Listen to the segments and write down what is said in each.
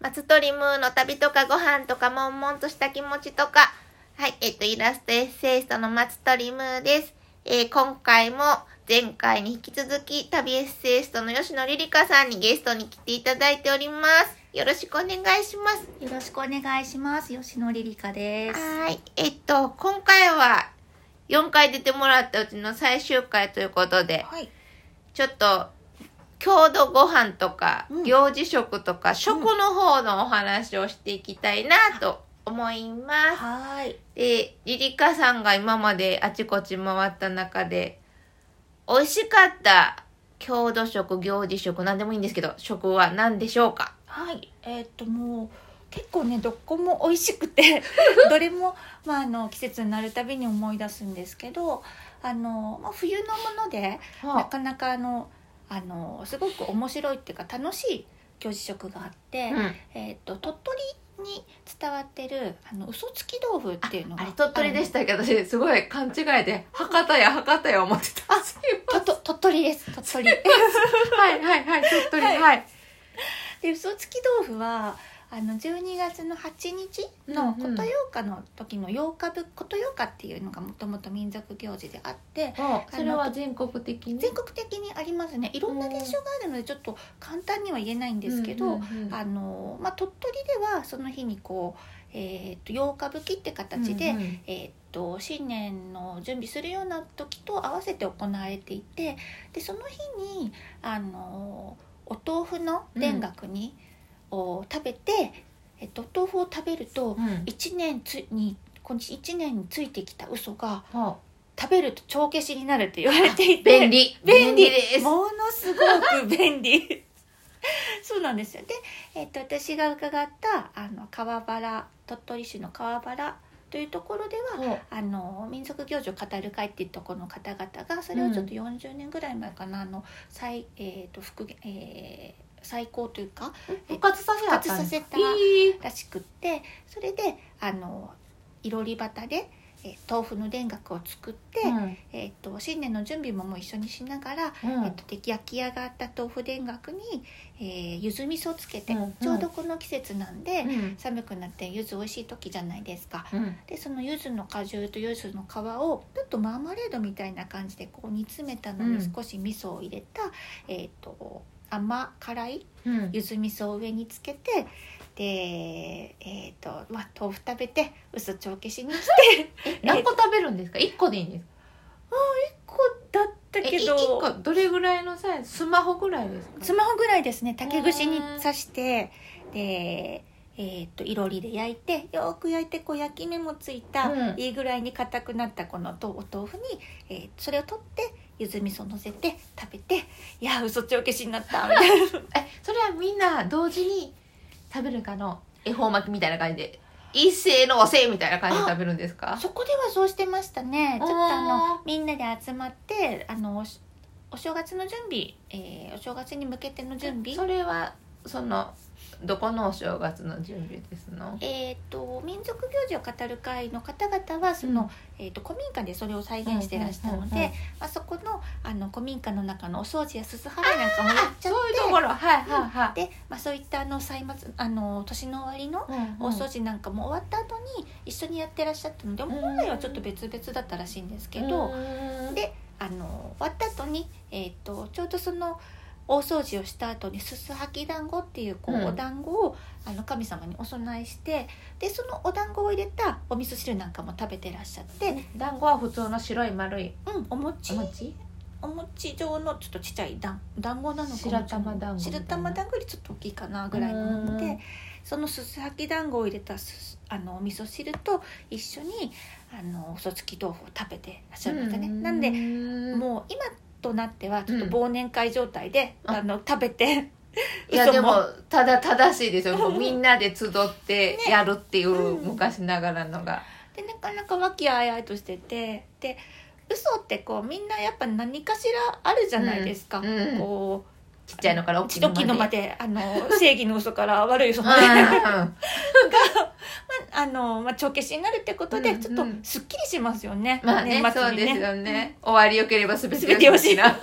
松鳥ムーの旅とかご飯とか悶々とした気持ちとか、はい、えっと、イラストエッセイストの松鳥ムーです。えー今回も前回に引き続き旅エッセイストの吉野リリカさんにゲストに来ていただいております。よろしくお願いします。よろしくお願いします。吉野リリカです。はい。えっと、今回は4回出てもらったうちの最終回ということで、はい。ちょっと、郷土ご飯とか、うん行事食とか、食の方のお話をしていきたいなと思います。はい。で、リリカさんが今まであちこち回った中で、美味しかった郷土食、行事食、何でもいいんですけど、食は何でしょうか？はい。えーっと、もう、結構ね、どこも美味しくて、どれも、まあ、あの、季節になるたびに思い出すんですけど、あの、まあ、冬のもので、なかなかあの、あの、すごく面白いっていうか、楽しい行事食があって、うん。えーっと、鳥取に伝わってる、あの、嘘つき豆腐っていうのが鳥取でしたけど、私すごい勘違いで、博多や博多や思ってた。あとと鳥取です鳥取 はいはいはい、鳥取、はいはい。で嘘つき豆腐はあの12月の8日のうんうん。琴陽花の時の8日ぶ琴陽花っていうのがもともと民族行事であってそれは全国的に？全国的にありますね。いろんな現象があるのでちょっと簡単には言えないんですけど、うんうんうんあのまあ、鳥取ではその日にこう、えー、と8日吹きって形で、うんうん。えー、と新年の準備するような時と合わせて行われていてでその日にあのお豆腐の田楽に、を食べて、えっと、お豆腐を食べるとうん。1年つにこの1年についてきた嘘がは食べると帳消しになるって言われていあて便利。便利です。ものすごく便利。そうなんですよ。で、えっと、私が伺ったあの川原鳥取市の川原というところでははあの民族行事を語る会っていうところの方々がそれをちょっと40年ぐらい前かな、あの再,、えーと復元えー再興というか復活させ復活させたらしくってそれであのいろり端で、えー豆腐の田楽を作って、うん。えー、と新年の準備ももう一緒にしながら、うん。えー、と出来焼き上がった豆腐田楽に、えー、柚子味噌をつけて、うんうん。ちょうどこの季節なんで、うん。寒くなって柚子美味しい時じゃないですか。うん。でその柚子の果汁と柚子の皮をちょっとマーマレードみたいな感じでこう煮詰めたのうん。に少し味噌を入れた、えー、と甘辛いうん。柚子味噌を上につけてでえーとまあ、豆腐食べて薄帳消しにして え何個食べるんですか？一個でいいんですか？こだったけど。個どれぐらいのサイズ？スマホぐらいですか？スマホぐらいですね。竹串に刺してでえー、といろりで焼いてよく焼いてこう焼き目もついた、うん。いいぐらいに硬くなったこのとお豆腐に、えーそれを取って柚子味噌乗せて食べていや嘘帳消しになった みたいな。えそれはみんな同時に食べるかの？恵方巻きみたいな感じで。一斉のせみたいな感じで食べるんですか？そこではそうしてましたね。ちょっとああのみんなで集まってあのお正月の準備、えーお正月に向けての準備？それはそのどこのお正月の準備ですの？えー、と民族行事を語る会の方々はその、えー、と古民家でそれを再現してらしたので、うんうんうんうんのあの古民家の中のお掃除やすす払いなんかもやっちゃっそういうところ。はいはいはい。てで、まあ、そういったあの歳末あの年の終わりのうん大掃除なんかも終わった後に一緒にやってらっしゃったので、ん本来はちょっと別々だったらしいんですけど、うん。であの終わった後に、えー、とちょうどその大掃除をした後にすすはき団子っていうこう、うん。お団子をあの神様にお供えしてでそのお団子を入れたお味噌汁なんかも食べてらっしゃって、団子は普通の白い丸い。うん、お餅。お餅？お餅状のちょっとちっちゃい団団子なのか白玉団子白玉団子よりちょっと大きいかなぐらいのものうん。でそのすすはき団子を入れたすあのお味噌汁と一緒にあの嘘つき豆腐を食べてらっしゃるんですよね。なんででもう今となってはちょっと忘年会状態で、うんあの食べていや嘘でもただ正しいですよ。みんなで集ってやるっていううん。昔ながらのが、でなかなか和気あいあいとしててで嘘ってこうみんなやっぱ何かしらあるじゃないですか、うんうん。こちっちゃいのからうちどきのまで。であの 正義の嘘から悪い嘘うんまで、うん あの、まあ、帳消しになるってことで、うんちょっとすっきりしますよね。まあね年末にそうですよね。終わりよければ全て全てよしな。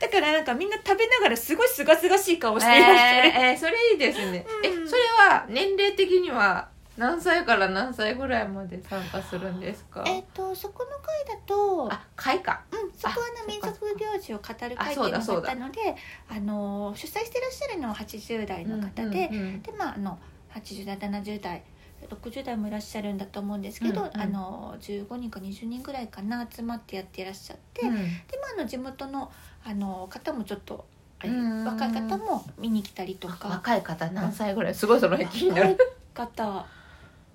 だかからなんかみんな食べながらすごいすがすがしい顔していらっしゃる、えーえーそれいいですね、うん。えそれは年齢的には何歳から何歳ぐらいまで参加するんですか？えっ、とそこの会だとあ会か。うん、そこはあね民族行事を語る会っていうのったのであの主催してらっしゃるのは80代の方で、でまああの80代70代60代もいらっしゃるんだと思うんですけど、うんうん。あの15人か20人ぐらいかな集まってやっていらっしゃって、うん。でまああの地元のあの方もちょっと若い方も見に来たりとか。若い方何歳ぐらい？すごいその辺気になる。方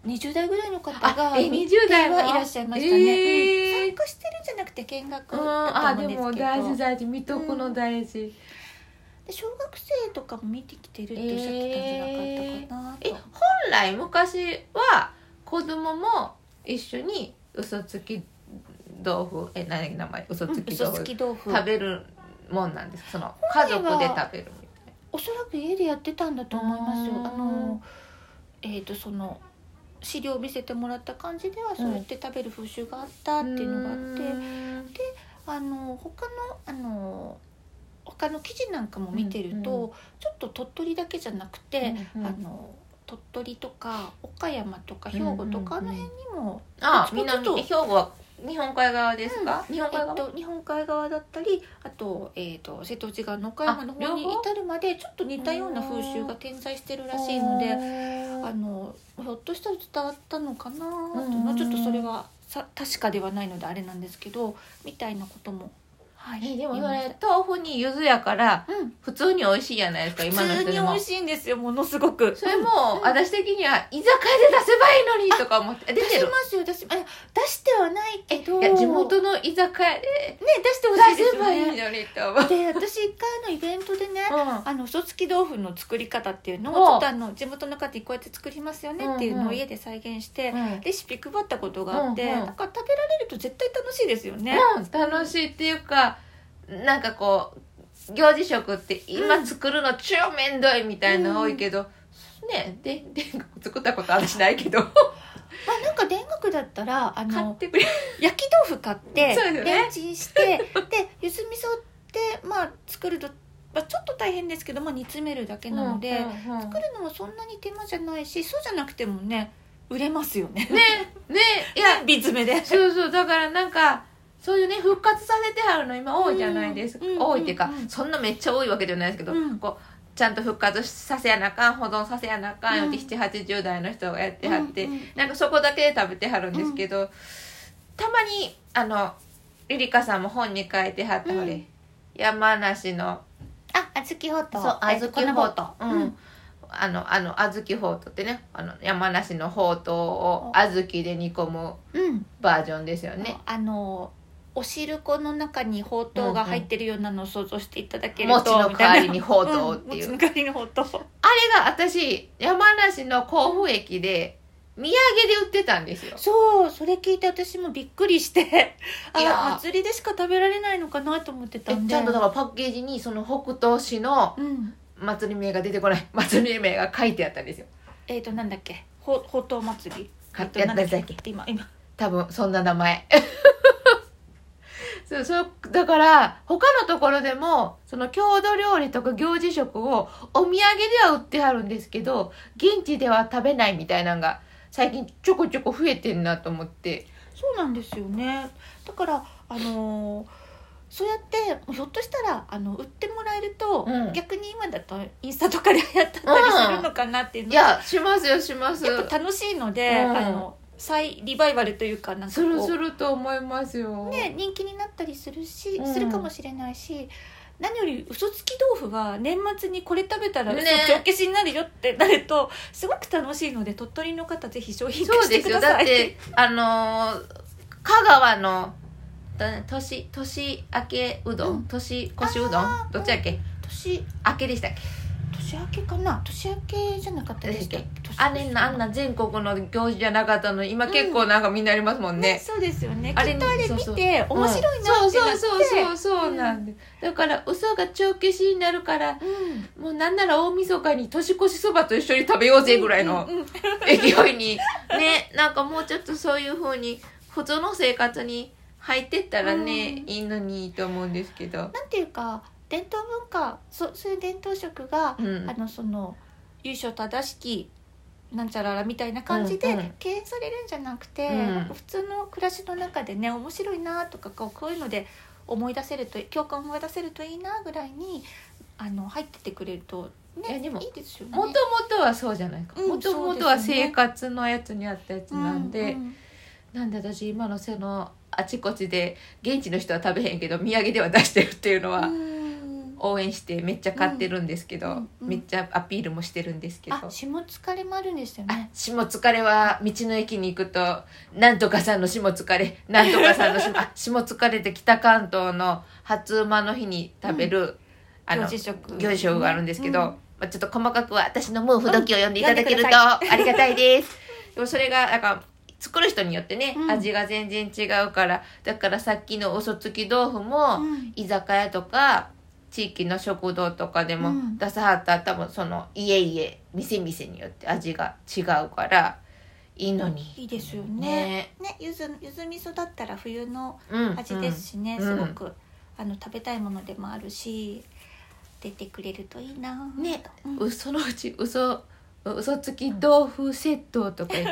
20代ぐらいの方あがえ20代もはいらっしゃいましたね、えー。うん参加してるんじゃなくて見学あで思うんですけど。も大事大事。見とくの大事、で小学生とかも見てきてるっておっしゃってたんじゃなかったかなと、え本来昔は子供も一緒に嘘つき豆腐え何名前？嘘つき豆腐。き豆腐。食べるもんなんです。その家族で食べるみたいおそらく家でやってたんだと思いますよ。うんあのえっ、とその資料を見せてもらった感じではそうやって食べる風習があったっていうのがあって、うん。あの他のあの他の記事なんかも見てると、うんうちょっと鳥取だけじゃなくて、うんうん。あの鳥取とか岡山とか兵庫とかあうん。うんうんの辺にも、あ南兵庫は日本海側ですか、日本海側、えっと、日本海側だったりあと,、えっと瀬戸内側の岡山の方に至るまでちょっと似たような風習が点在してるらしいのであのひょっとしたら伝わったのかなと。ちょっとそれはさ確かではないのであれなんですけどみたいなことも、はい、えでもそれ豆腐に柚子やからたうん。普通に美味しいじゃないですか今の普通に美味しいんですよものすごく。それも、うん。私的には居酒屋で出せばいいのにとか思って出てる。ますよ出しえ出してはないけど。いや地元の居酒屋でね出してほしいですよ出せばいいねのにと思う、で私一回のイベントでねうん。あの嘘つき豆腐の作り方っていうのをちおょっとあの地元の方にこうやって作りますよねっていううんうん。のを家で再現して、うん。レシピ配ったことがあって、うんうん。なんか食べられると絶対楽しいですよね。うん、楽しいっていうかなんかこう行事食って今作るの超めんどいみたいなの多いけど、ねでで作ったこと私ないけど。まあなんか田楽だったらあの焼き豆腐買って レンチンしてでゆず味噌ってまあ作ると、まあ、ちょっと大変ですけど、まあ、煮詰めるだけなので、うんうんうん。作るのもそんなに手間じゃないしそうじゃなくてもね売れますよね。ねねいや 瓶詰めで。そうそうだからなんかそういうね復活させてはるの今多いじゃないですか、うん多いっていうか、うんうんそんなめっちゃ多いわけじゃないですけど、うん。こうちゃんと復活させやなあかん保存させやなあかんよってうん。780代の人がやってはって、うんうんなんかそこだけで食べてはるんですけど、たまにあのゆりかさんも本に書いてはった、うん。ほれ山梨のあ、あずきほうと。そうえっと小豆ほうと。粉うん、うん。あのあの小豆ほうとってねあの山梨のほうとうを小豆で煮込むうん。バージョンですよね。あのお汁粉の中にほうとうが入ってるようなのを想像していただけると、餅の代わりにほうとうっていう、ん餅の代わりにほうとうあれが私山梨の甲府駅で土産で売ってたんですよ。そうそれ聞いて私もびっくりして。あ祭りでしか食べられないのかなと思ってたんで。えちゃんとだからパッケージにその北東市のうん。祭り名が出てこない。祭り名が書いてあったんですよ。えっ、となんだっけ？ほうほうとう祭り？かえっとなんだっやったっけ？今今。多分そんな名前そうそうだから他のところでもその郷土料理とか行事食をお土産では売ってはるんですけど現地では食べないみたいなのが最近ちょこちょこ増えてんなと思って。そうなんですよね。だからあのーそうやってひょっとしたらあの売ってもらえると、うん。逆に今だとインスタとかでやったりするのかなっていうのいやしますよします。やっぱ楽しいので、うん。あの再リバイバルというかなんかするすると思いますよ、ね、人気になったりするし、うん。するかもしれないし何より嘘つき豆腐が年末にこれ食べたらね。嘘帳消しになるよってなるとすごく楽しいので鳥取の方ぜひ商品化そうしてですよ。だっください。てあのー香川の年年明けうどん、うん。年越しうどん。どっちだっけ？年明けでしたっけ？年明けかな？年明けじゃなかったでしたっけ。年あれなあんな全国の行事じゃなかったの？今結構なんかみんなありますもんね、ねそうですよね。あれきっとあれ見て面白いなうんってなって、そうそうそうそうそうなんで、だから嘘が帳消しになるからうん。もうなんなら大晦日に年越しそばと一緒に食べようぜぐらいのうんうん。勢いに。ねなんかもうちょっとそういう風に普通の生活に入ってったらね、うん。いいのにと思うんですけど。なんていうか伝統文化そそういう伝統食が、うん。あのその優勝正しきなんちゃららみたいな感じで敬遠されるんじゃなくて、うん。なんか普通の暮らしの中でね面白いなとかこうこういうので思い出せると共感を思い出せるといいなぐらいにあの入っててくれるとねいもいいですよね。もともとはそうじゃないか。うんもともとは生活のやつにあったやつなんで、うんうん。なんで私今のそのあちこちで現地の人は食べへんけど土産では出してるっていうのはうん応援してめっちゃ買ってるんですけど、うんうんめっちゃアピールもしてるんですけど、あ下疲れもあるんですよあね。下疲れは道の駅に行くとなんとかさんの下疲れ なんとかさんの下あ下疲れって北関東の初馬の日に食べる、あの行事食。行事食があるんですけど、うん。まあ、ちょっと細かくは私の毛布時を読んでいただけるとうん。ありがたいです。でもそれがなんか作る人によってね、うん。味が全然違うからだからさっきの嘘つき豆腐も、うん。居酒屋とか地域の食堂とかでもうん。出さはったら多分その家々店々によって味が違うからいいのに。いいですよね。ね。ねゆずゆず味噌だったら冬のうん。味ですしね、うん。すごくあの食べたいものでもあるし出てくれるといいな。ね。うん。うそのうち嘘嘘つき豆腐セットとか言って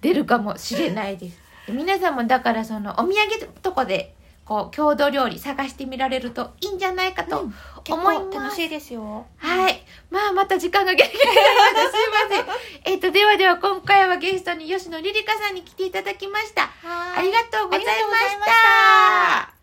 出るかもしれないです。皆さんもだからそのお土産とかでこう郷土料理探してみられるといいんじゃないかと、思います構楽しいですよはい。まあ、また時間がギリギリになりました。すいません。えっと、ではでは今回はゲストに吉野リリカさんに来ていただきました。ありがとうございました。